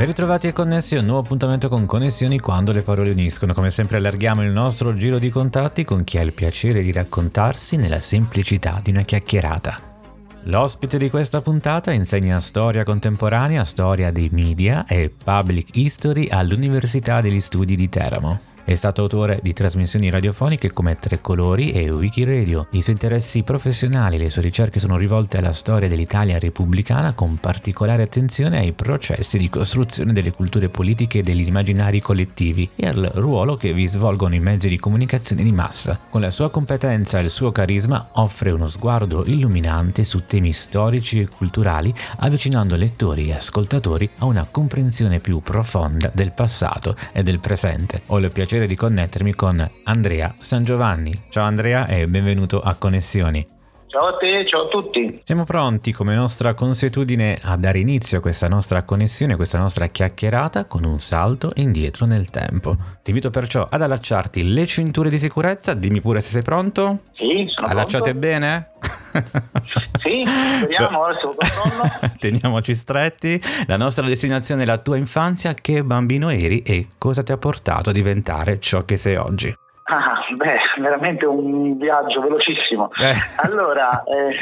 Ben ritrovati e connessi a un nuovo appuntamento con Connessioni quando le parole uniscono. Come sempre allarghiamo il nostro giro di contatti con chi ha il piacere di raccontarsi nella semplicità di una chiacchierata. L'ospite di questa puntata insegna storia contemporanea, storia dei media e public history all'Università degli Studi di Teramo. È stato autore di trasmissioni radiofoniche come Tre Colori e Wikiradio. I suoi interessi professionali e le sue ricerche sono rivolte alla storia dell'Italia repubblicana con particolare attenzione ai processi di costruzione delle culture politiche e degli immaginari collettivi e al ruolo che vi svolgono i mezzi di comunicazione di massa. Con la sua competenza e il suo carisma offre uno sguardo illuminante su temi storici e culturali, avvicinando lettori e ascoltatori a una comprensione più profonda del passato e del presente. Ho il piacere piacere di connettermi con Andrea San Giovanni. Ciao Andrea e benvenuto a Connessioni. Ciao a te, ciao a tutti. Siamo pronti come nostra consuetudine a dare inizio a questa nostra connessione, a questa nostra chiacchierata con un salto indietro nel tempo. Ti invito perciò ad allacciarti le cinture di sicurezza, dimmi pure se sei pronto. Sì, sono Allacciate pronto. bene? sì, speriamo, adesso controllo. Teniamoci stretti. La nostra destinazione è la tua infanzia. Che bambino eri e cosa ti ha portato a diventare ciò che sei oggi? Ah, beh, veramente un viaggio velocissimo. Eh. Allora, eh,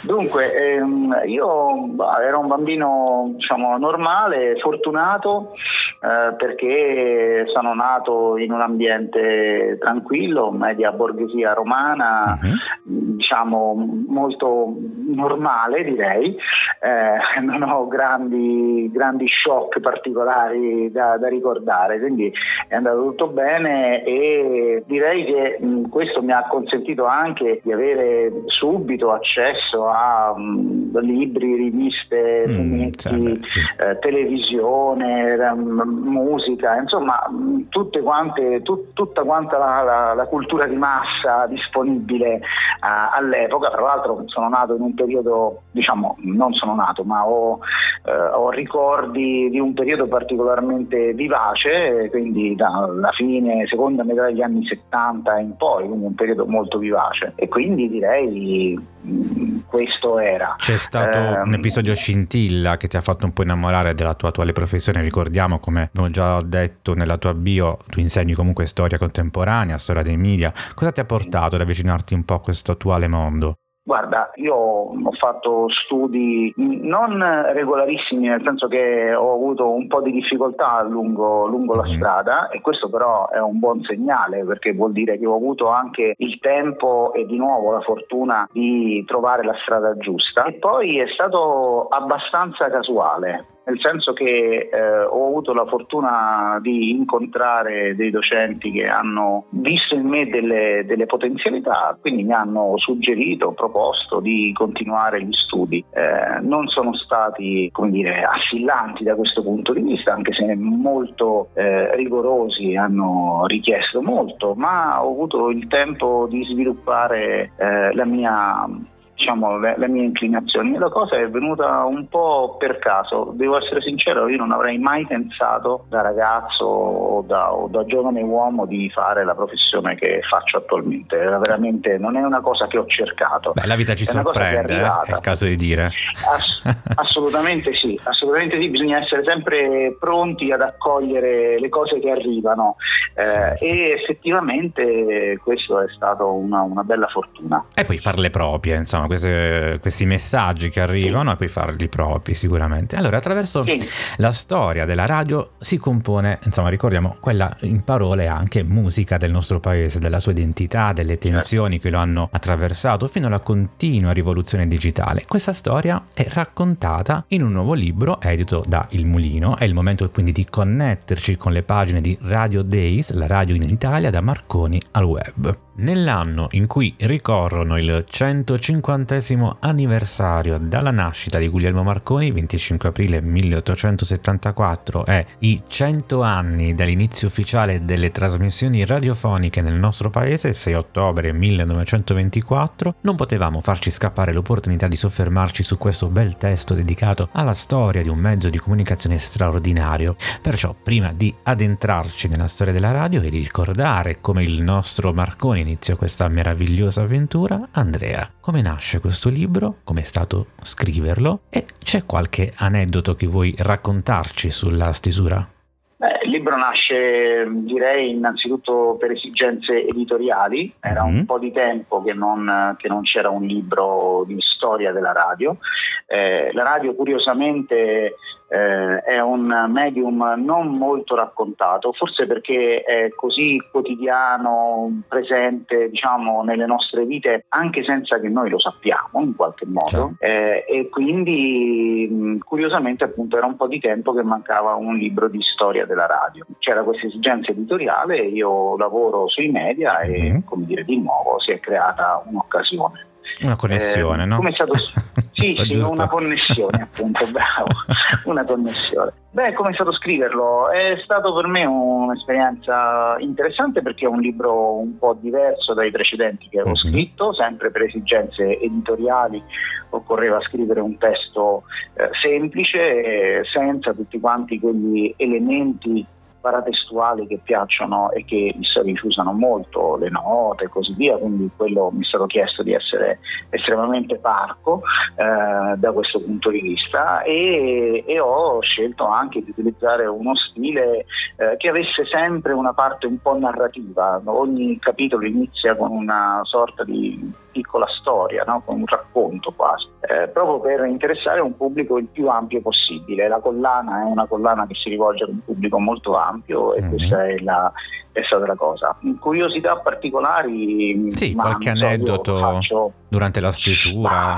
dunque, ehm, io ero un bambino diciamo, normale, fortunato, eh, perché sono nato in un ambiente tranquillo, media borghesia romana, uh-huh. diciamo molto normale direi, eh, non ho grandi, grandi shock particolari da, da ricordare, quindi è andato tutto bene e direi che mh, questo mi ha consentito anche di avere subito accesso a mh, libri, riviste, mm, fumetti, sì. eh, televisione, mh, musica, insomma tutte quante, tu, tutta quanta la, la, la, cultura di massa disponibile uh, all'epoca. Tra l'altro sono nato in un periodo, diciamo, non sono nato, ma ho, uh, ho ricordi di un periodo particolarmente vivace, quindi dalla fine, seconda metà degli anni 70 in poi, quindi un periodo molto vivace. E quindi direi mm, questo era. C'è stato eh, un episodio scintilla che ti ha fatto un po' innamorare della tua attuale professione, ricordiamo come abbiamo già detto nella tua bio, tu insegni comunque storia contemporanea, storia dei media, cosa ti ha portato ad avvicinarti un po' a questo attuale mondo? Guarda, io ho fatto studi non regolarissimi, nel senso che ho avuto un po' di difficoltà lungo, lungo la mm-hmm. strada e questo però è un buon segnale perché vuol dire che ho avuto anche il tempo e di nuovo la fortuna di trovare la strada giusta. E poi è stato abbastanza casuale, nel senso che eh, ho avuto la fortuna di incontrare dei docenti che hanno visto in me delle, delle potenzialità, quindi mi hanno suggerito, proposto di continuare gli studi. Eh, non sono stati, come dire, assillanti da questo punto di vista, anche se molto eh, rigorosi, hanno richiesto molto, ma ho avuto il tempo di sviluppare eh, la mia diciamo, le, le, mie inclinazioni. La cosa è venuta un po' per caso, devo essere sincero, io non avrei mai pensato da ragazzo o da, o da giovane uomo di fare la professione che faccio attualmente. Era veramente non è una cosa che ho cercato. Beh, la vita ci è sorprende, è, eh? è, il caso di dire. Ass- assolutamente sì, assolutamente sì, bisogna essere sempre pronti ad accogliere le cose che arrivano eh, e effettivamente questo è stato una, una bella fortuna. E poi farle proprie, insomma insomma, queste, questi messaggi che arrivano e poi farli propri sicuramente. Allora, attraverso sì. la storia della radio si compone, insomma, ricordiamo quella in parole anche musica del nostro paese, della sua identità, delle tensioni che lo hanno attraversato fino alla continua rivoluzione digitale. Questa storia è raccontata in un nuovo libro edito da Il Mulino, è il momento quindi di connetterci con le pagine di Radio Days, la radio in Italia da Marconi al web. Nell'anno in cui ricorrono il 150 anniversario dalla nascita di Guglielmo Marconi, 25 aprile 1874, e i 100 anni dall'inizio ufficiale delle trasmissioni radiofoniche nel nostro paese, 6 ottobre 1924, non potevamo farci scappare l'opportunità di soffermarci su questo bel testo dedicato alla storia di un mezzo di comunicazione straordinario. Perciò, prima di addentrarci nella storia della radio e di ricordare come il nostro Marconi iniziò questa meravigliosa avventura, Andrea, come nasce questo libro, come è stato scriverlo e c'è qualche aneddoto che vuoi raccontarci sulla stesura? Beh, il libro nasce direi innanzitutto per esigenze editoriali, era mm-hmm. un po' di tempo che non, che non, c'era un libro di storia della radio. Eh, la radio curiosamente eh, è un medium non molto raccontato, forse perché è così quotidiano, presente diciamo, nelle nostre vite anche senza che noi lo sappiamo in qualche modo eh, e quindi mh, curiosamente appunto era un po' di tempo che mancava un libro di storia della radio. C'era questa esigenza editoriale, io lavoro sui media e mm-hmm. come dire di nuovo si è creata un'occasione. Una connessione, eh, no? Come è stato... Sì, sì, una connessione, appunto, bravo, una connessione. Beh, come è stato scriverlo? È stato per me un'esperienza interessante perché è un libro un po' diverso dai precedenti che avevo uh-huh. scritto, sempre per esigenze editoriali occorreva scrivere un testo eh, semplice, senza tutti quanti quegli elementi paratestuali che piacciono e che gli storici usano molto, le note e così via, quindi quello mi è stato chiesto di essere estremamente parco eh, da questo punto di vista e, e, ho scelto anche di utilizzare uno stile eh, che avesse sempre una parte un po' narrativa, ogni capitolo inizia con una sorta di piccola storia, no? con un racconto quasi, eh, proprio per interessare un pubblico il più ampio possibile. La collana è una collana che si rivolge ad un pubblico molto ampio e mm-hmm. questa è, la, è stata la cosa. Curiosità particolari? Sì, qualche aneddoto faccio... durante la stesura.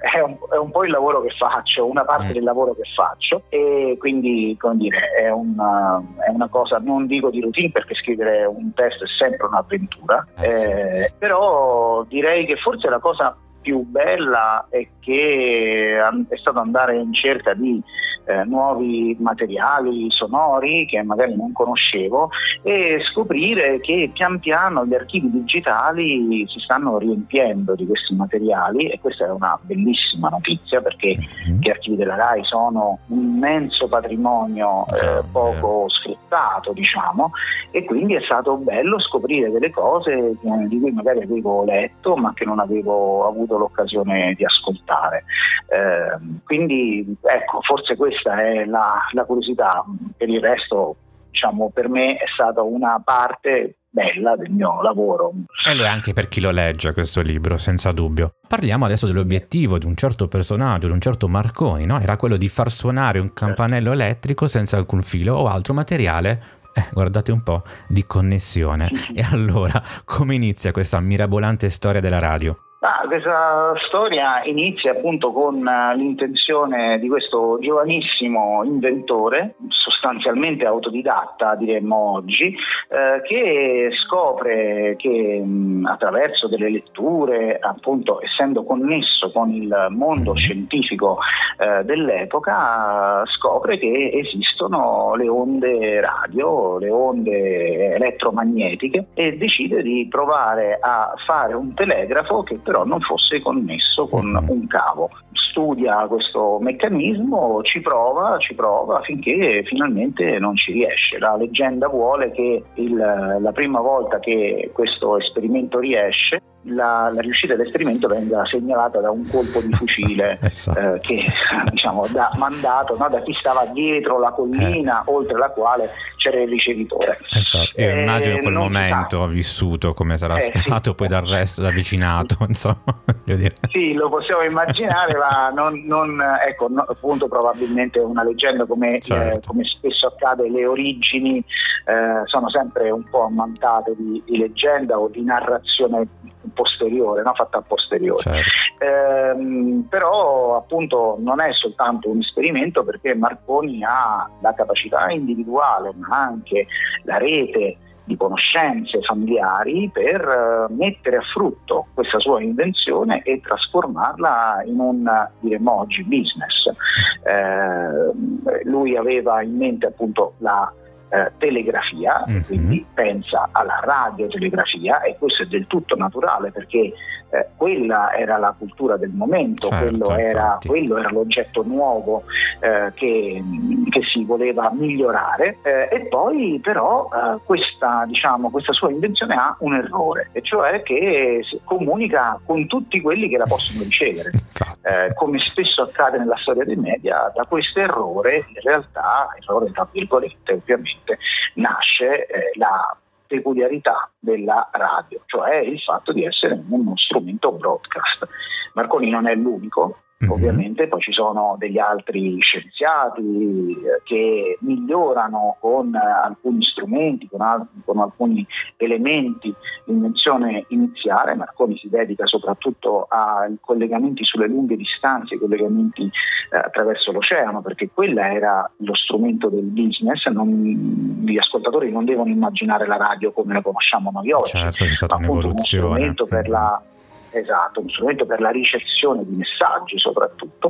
È un, è un, po' il lavoro che faccio, una parte mm. del lavoro che faccio e quindi come dire, è, una, è, una, cosa, non dico di routine perché scrivere un testo è sempre un'avventura, eh, eh, sì. però direi che forse la cosa più bella è che è stato andare in cerca di eh, nuovi materiali sonori che magari non conoscevo e scoprire che pian piano gli archivi digitali si stanno riempiendo di questi materiali e questa è una bellissima notizia perché mm-hmm. gli archivi della RAI sono un immenso patrimonio eh, poco sfruttato diciamo e quindi è stato bello scoprire delle cose di cui magari avevo letto ma che non avevo avuto l'occasione di ascoltare. Eh, quindi ecco, forse questa è la, la curiosità, per il resto diciamo, per me è stata una parte bella del mio lavoro. E lo è anche per chi lo legge questo libro, senza dubbio. Parliamo adesso dell'obiettivo di un certo personaggio, di un certo Marconi, no? Era quello di far suonare un campanello elettrico senza alcun filo o altro materiale eh, guardate un po' di connessione. E allora, come inizia questa mirabolante storia della radio? Ah, questa storia inizia appunto con eh, l'intenzione di questo giovanissimo inventore, sostanzialmente autodidatta diremmo oggi, eh, che scopre che mh, attraverso delle letture, appunto essendo connesso con il mondo scientifico eh, dell'epoca, scopre che esistono le onde radio, le onde elettromagnetiche e decide di provare a fare un telegrafo che però non fosse connesso con mm-hmm. un cavo. Studia questo meccanismo, ci prova, ci prova finché finalmente non ci riesce. La leggenda vuole che il, la prima volta che questo esperimento riesce la, la, riuscita dell'esperimento venga segnalata da un colpo di fucile esatto. eh, che diciamo da mandato no, da chi stava dietro la collina eh. oltre la quale c'era il ricevitore. Esatto. E eh, immagino quel momento vissuto come sarà eh, stato sì. poi dal resto, da vicinato, insomma. Sì, lo possiamo immaginare, ma non, non ecco, no, appunto probabilmente una leggenda come, eh, certo. come spesso accade, le origini eh, sono sempre un po' ammantate di, di leggenda o di narrazione posteriore, no? fatta a posteriore. Certo. Ehm, però appunto non è soltanto un esperimento perché Marconi ha la capacità individuale ma anche la rete di conoscenze familiari per eh, mettere a frutto questa sua invenzione e trasformarla in un, diremmo oggi, business. Eh, lui aveva in mente appunto la eh, telegrafia, mm-hmm. quindi pensa alla radiotelegrafia e questo è del tutto naturale perché eh, quella era la cultura del momento, certo, quello, era, quello, era, l'oggetto nuovo eh, che, che, si voleva migliorare eh, e poi però eh, questa, diciamo, questa sua invenzione ha un errore, e cioè che comunica con tutti quelli che la possono ricevere. Eh, come spesso accade nella storia dei media, da questo errore, in realtà, errore tra virgolette ovviamente, nasce eh, la peculiarità della radio, cioè il fatto di essere uno strumento broadcast. Marconi non è l'unico, Mm-hmm. Ovviamente poi ci sono degli altri scienziati eh, che migliorano con alcuni strumenti, con, al- con alcuni elementi l'invenzione iniziale. Marconi si dedica soprattutto ai collegamenti sulle lunghe distanze, ai collegamenti eh, attraverso l'oceano, perché quella era lo strumento del business. Non, gli ascoltatori non devono immaginare la radio come la conosciamo noi oggi, certo, c'è stata appunto uno strumento per la Esatto, un strumento per la ricezione di messaggi soprattutto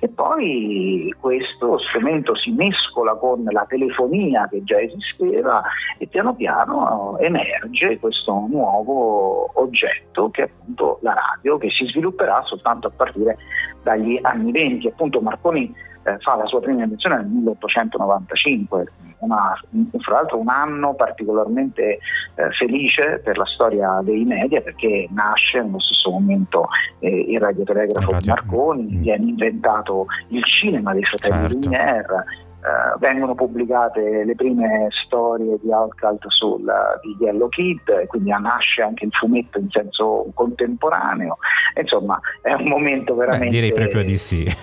e poi questo strumento si mescola con la telefonia che già esisteva e piano piano emerge questo nuovo oggetto che è appunto la radio che si svilupperà soltanto a partire dagli anni 20. Appunto Marconi eh, fa la sua prima invenzione nel 1895 una, fra l'altro un anno particolarmente eh, felice per la storia dei media perché nasce nello stesso momento eh, il radiotelegrafo di Marconi, mm. viene inventato il cinema dei fratelli certo. Lumière, Uh, vengono pubblicate le prime storie di Outcalt sul, uh, di Yellow Kid, quindi nasce anche il fumetto in senso contemporaneo. Insomma, è un momento veramente. Beh, direi proprio di sì,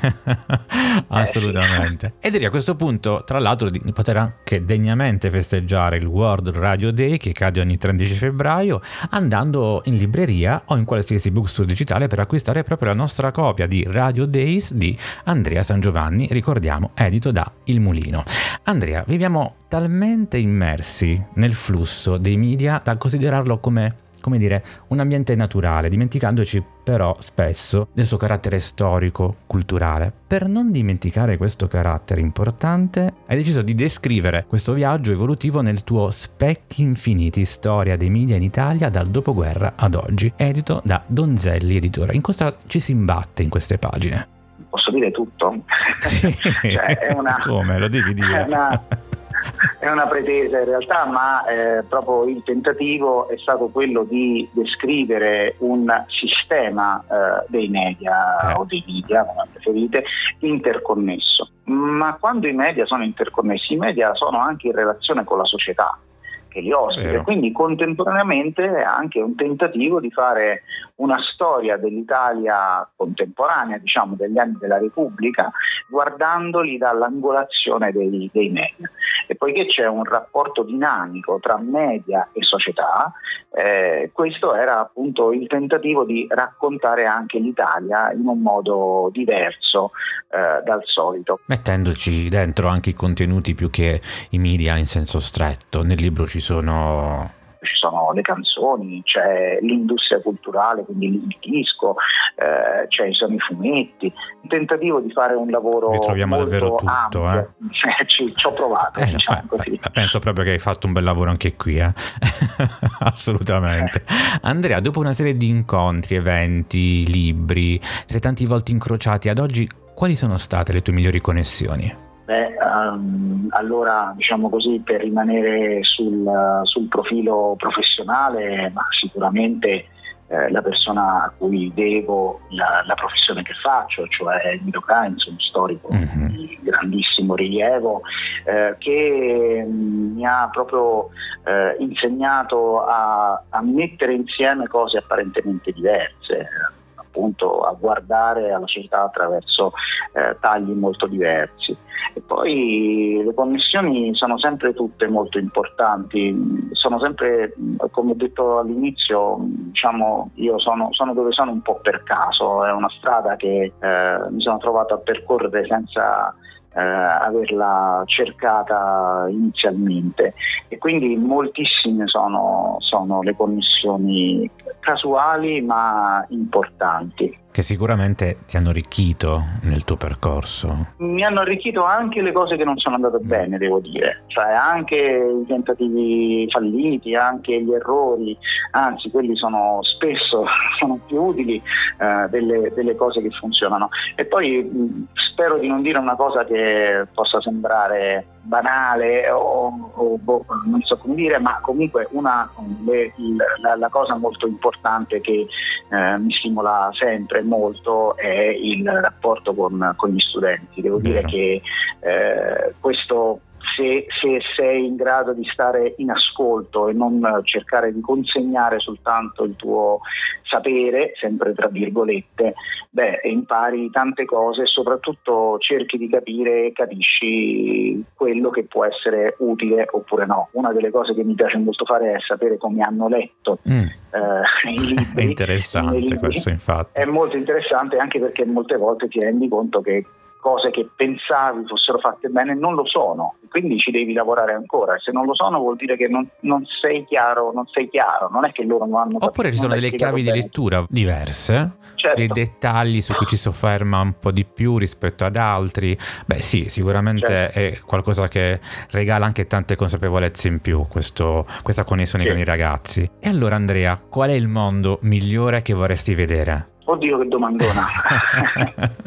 assolutamente. Eh, sì. E direi a questo punto, tra l'altro, di poter anche degnamente festeggiare il World Radio Day che cade ogni 13 febbraio, andando in libreria o in qualsiasi bookstore digitale per acquistare proprio la nostra copia di Radio Days di Andrea San Giovanni, ricordiamo, edito da Il mulino. Andrea, viviamo talmente immersi nel flusso dei media da considerarlo come come dire, un ambiente naturale, dimenticandoci però spesso del suo carattere storico, culturale. Per non dimenticare questo carattere importante, hai deciso di descrivere questo viaggio evolutivo nel tuo Specchi Infiniti, storia dei media in Italia dal dopoguerra ad oggi, edito da Donzelli Editore. In cosa ci si imbatte in queste pagine? Posso dire tutto? Sì. cioè, è una, Come? Lo devi dire? È una, è una pretesa in realtà, ma eh, proprio il tentativo è stato quello di descrivere un sistema eh, dei media eh. o dei media, come preferite, interconnesso. Ma quando i media sono interconnessi, i media sono anche in relazione con la società che li ospita. Quindi contemporaneamente è anche un tentativo di fare una storia dell'Italia contemporanea, diciamo degli anni della Repubblica, guardandoli dall'angolazione dei, dei media. E poiché c'è un rapporto dinamico tra media e società, eh, questo era appunto il tentativo di raccontare anche l'Italia in un modo diverso eh, dal solito. Mettendoci dentro anche i contenuti più che i media in senso stretto. Nel libro ci sono ci sono le canzoni, c'è l'industria culturale, quindi il disco, eh, ci sono i fumetti, un tentativo di fare un lavoro Ritroviamo davvero tutto, eh? ci, ci, ho provato, eh, diciamo beh, penso proprio che hai fatto un bel lavoro anche qui, eh? assolutamente. Andrea, dopo una serie di incontri, eventi, libri, tra i tanti volti incrociati, ad oggi quali sono state le tue migliori connessioni? Beh, um, allora diciamo così per rimanere sul, sul profilo professionale, ma sicuramente eh, la persona a cui devo la, la, professione che faccio, cioè Guido Kainz, un storico mm-hmm. di grandissimo rilievo, eh, che mh, mi ha proprio eh, insegnato a, a mettere insieme cose apparentemente diverse appunto a guardare alla società attraverso eh, tagli molto diversi. E poi le connessioni sono sempre tutte molto importanti, sono sempre, come ho detto all'inizio, diciamo, io sono, sono dove sono un po' per caso, è una strada che eh, mi sono trovato a percorrere senza eh, averla cercata inizialmente e quindi moltissime sono, sono le connessioni casuali ma importanti che sicuramente ti hanno arricchito nel tuo percorso. Mi hanno arricchito anche le cose che non sono andate mm. bene, devo dire, cioè anche i tentativi falliti, anche gli errori, anzi quelli sono spesso sono più utili eh, delle, delle, cose che funzionano. E poi mh, spero di non dire una cosa che possa sembrare banale o, o boh, non so come dire, ma comunque una, le, la, la, cosa molto importante che eh, mi stimola sempre molto è il rapporto con, con gli studenti. Devo Vero. dire che eh, questo se, se, sei in grado di stare in ascolto e non cercare di consegnare soltanto il tuo sapere, sempre tra virgolette, beh, impari tante cose e soprattutto cerchi di capire e capisci quello che può essere utile oppure no. Una delle cose che mi piace molto fare è sapere come hanno letto mm. eh, i libri. È interessante questo infatti. È molto interessante anche perché molte volte ti rendi conto che cose che pensavi fossero fatte bene non lo sono, quindi ci devi lavorare ancora. Se non lo sono vuol dire che non, non sei chiaro, non sei chiaro, non è che loro non hanno Oppure ci sono delle chiavi bene. di lettura diverse, certo. dei dettagli su cui ci sofferma un po' di più rispetto ad altri. Beh sì, sicuramente certo. è qualcosa che regala anche tante consapevolezze in più, questo, questa connessione sì. con i ragazzi. E allora Andrea, qual è il mondo migliore che vorresti vedere? Oddio che domandona.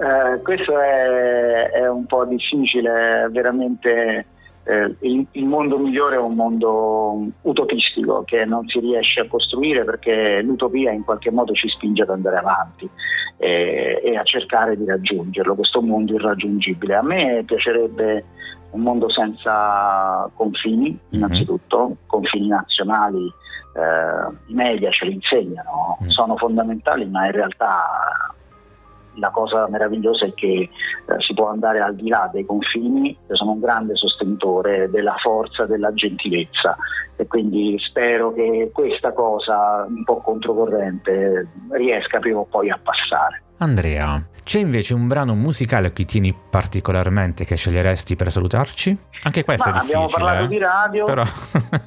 Eh, questo è, è, un po' difficile, veramente eh, il, il, mondo migliore è un mondo utopistico che non si riesce a costruire perché l'utopia in qualche modo ci spinge ad andare avanti e, e a cercare di raggiungerlo, questo mondo irraggiungibile. A me piacerebbe un mondo senza confini, mhm. innanzitutto, mm-hmm. confini nazionali, eh, i media ce li insegnano, mm. sono fondamentali, ma in realtà la cosa meravigliosa è che eh, si può andare al di là dei confini, io sono un grande sostenitore della forza, della gentilezza e quindi spero che questa cosa un po' controcorrente riesca prima o poi a passare. Andrea, c'è invece un brano musicale a cui tieni particolarmente che sceglieresti per salutarci? Anche questo Ma è difficile. Abbiamo parlato eh? di radio, però...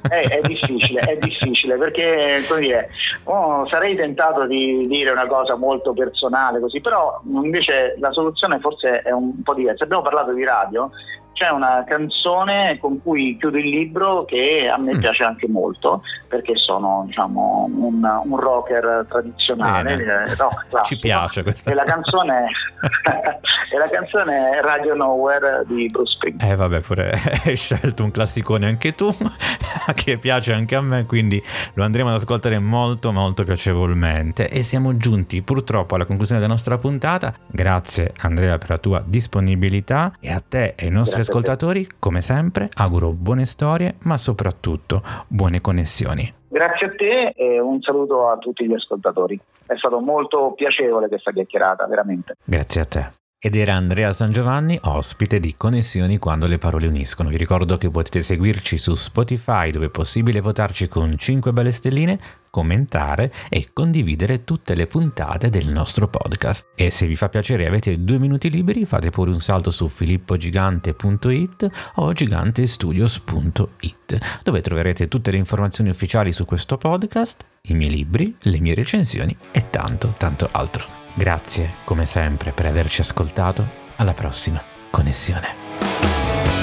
è, è, difficile, è difficile perché dire, oh, sarei tentato di dire una cosa molto personale così, però invece la soluzione forse è un po' diversa. Abbiamo parlato di radio, c'è una canzone con cui chiudo il libro che a me mm. piace anche molto perché sono diciamo, un, un, rocker tradizionale, eh, rock classico. Ci piace questa. E la canzone, e la canzone Radio Nowhere di Bruce Springsteen. Eh vabbè, pure hai scelto un classicone anche tu, che piace anche a me, quindi lo andremo ad ascoltare molto molto piacevolmente. E siamo giunti purtroppo alla conclusione della nostra puntata. Grazie Andrea per la tua disponibilità e a te e ai nostri ascoltatori, come sempre, auguro buone storie, ma soprattutto buone connessioni. Grazie a te e un saluto a tutti gli ascoltatori. È stato molto piacevole questa chiacchierata, veramente. Grazie a te ed era Andrea San Giovanni, ospite di Connessioni quando le parole uniscono. Vi ricordo che potete seguirci su Spotify dove è possibile votarci con 5 belle stelline, commentare e condividere tutte le puntate del nostro podcast. E se vi fa piacere e avete due minuti liberi fate pure un salto su filippogigante.it o gigantestudios.it dove troverete tutte le informazioni ufficiali su questo podcast, i miei libri, le mie recensioni e tanto tanto altro. Grazie, come sempre, per averci ascoltato. Alla prossima connessione.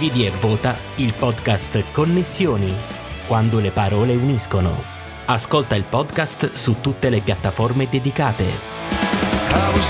Condividi e vota il podcast Connessioni, quando le parole uniscono. Ascolta il podcast su tutte le piattaforme dedicate. I was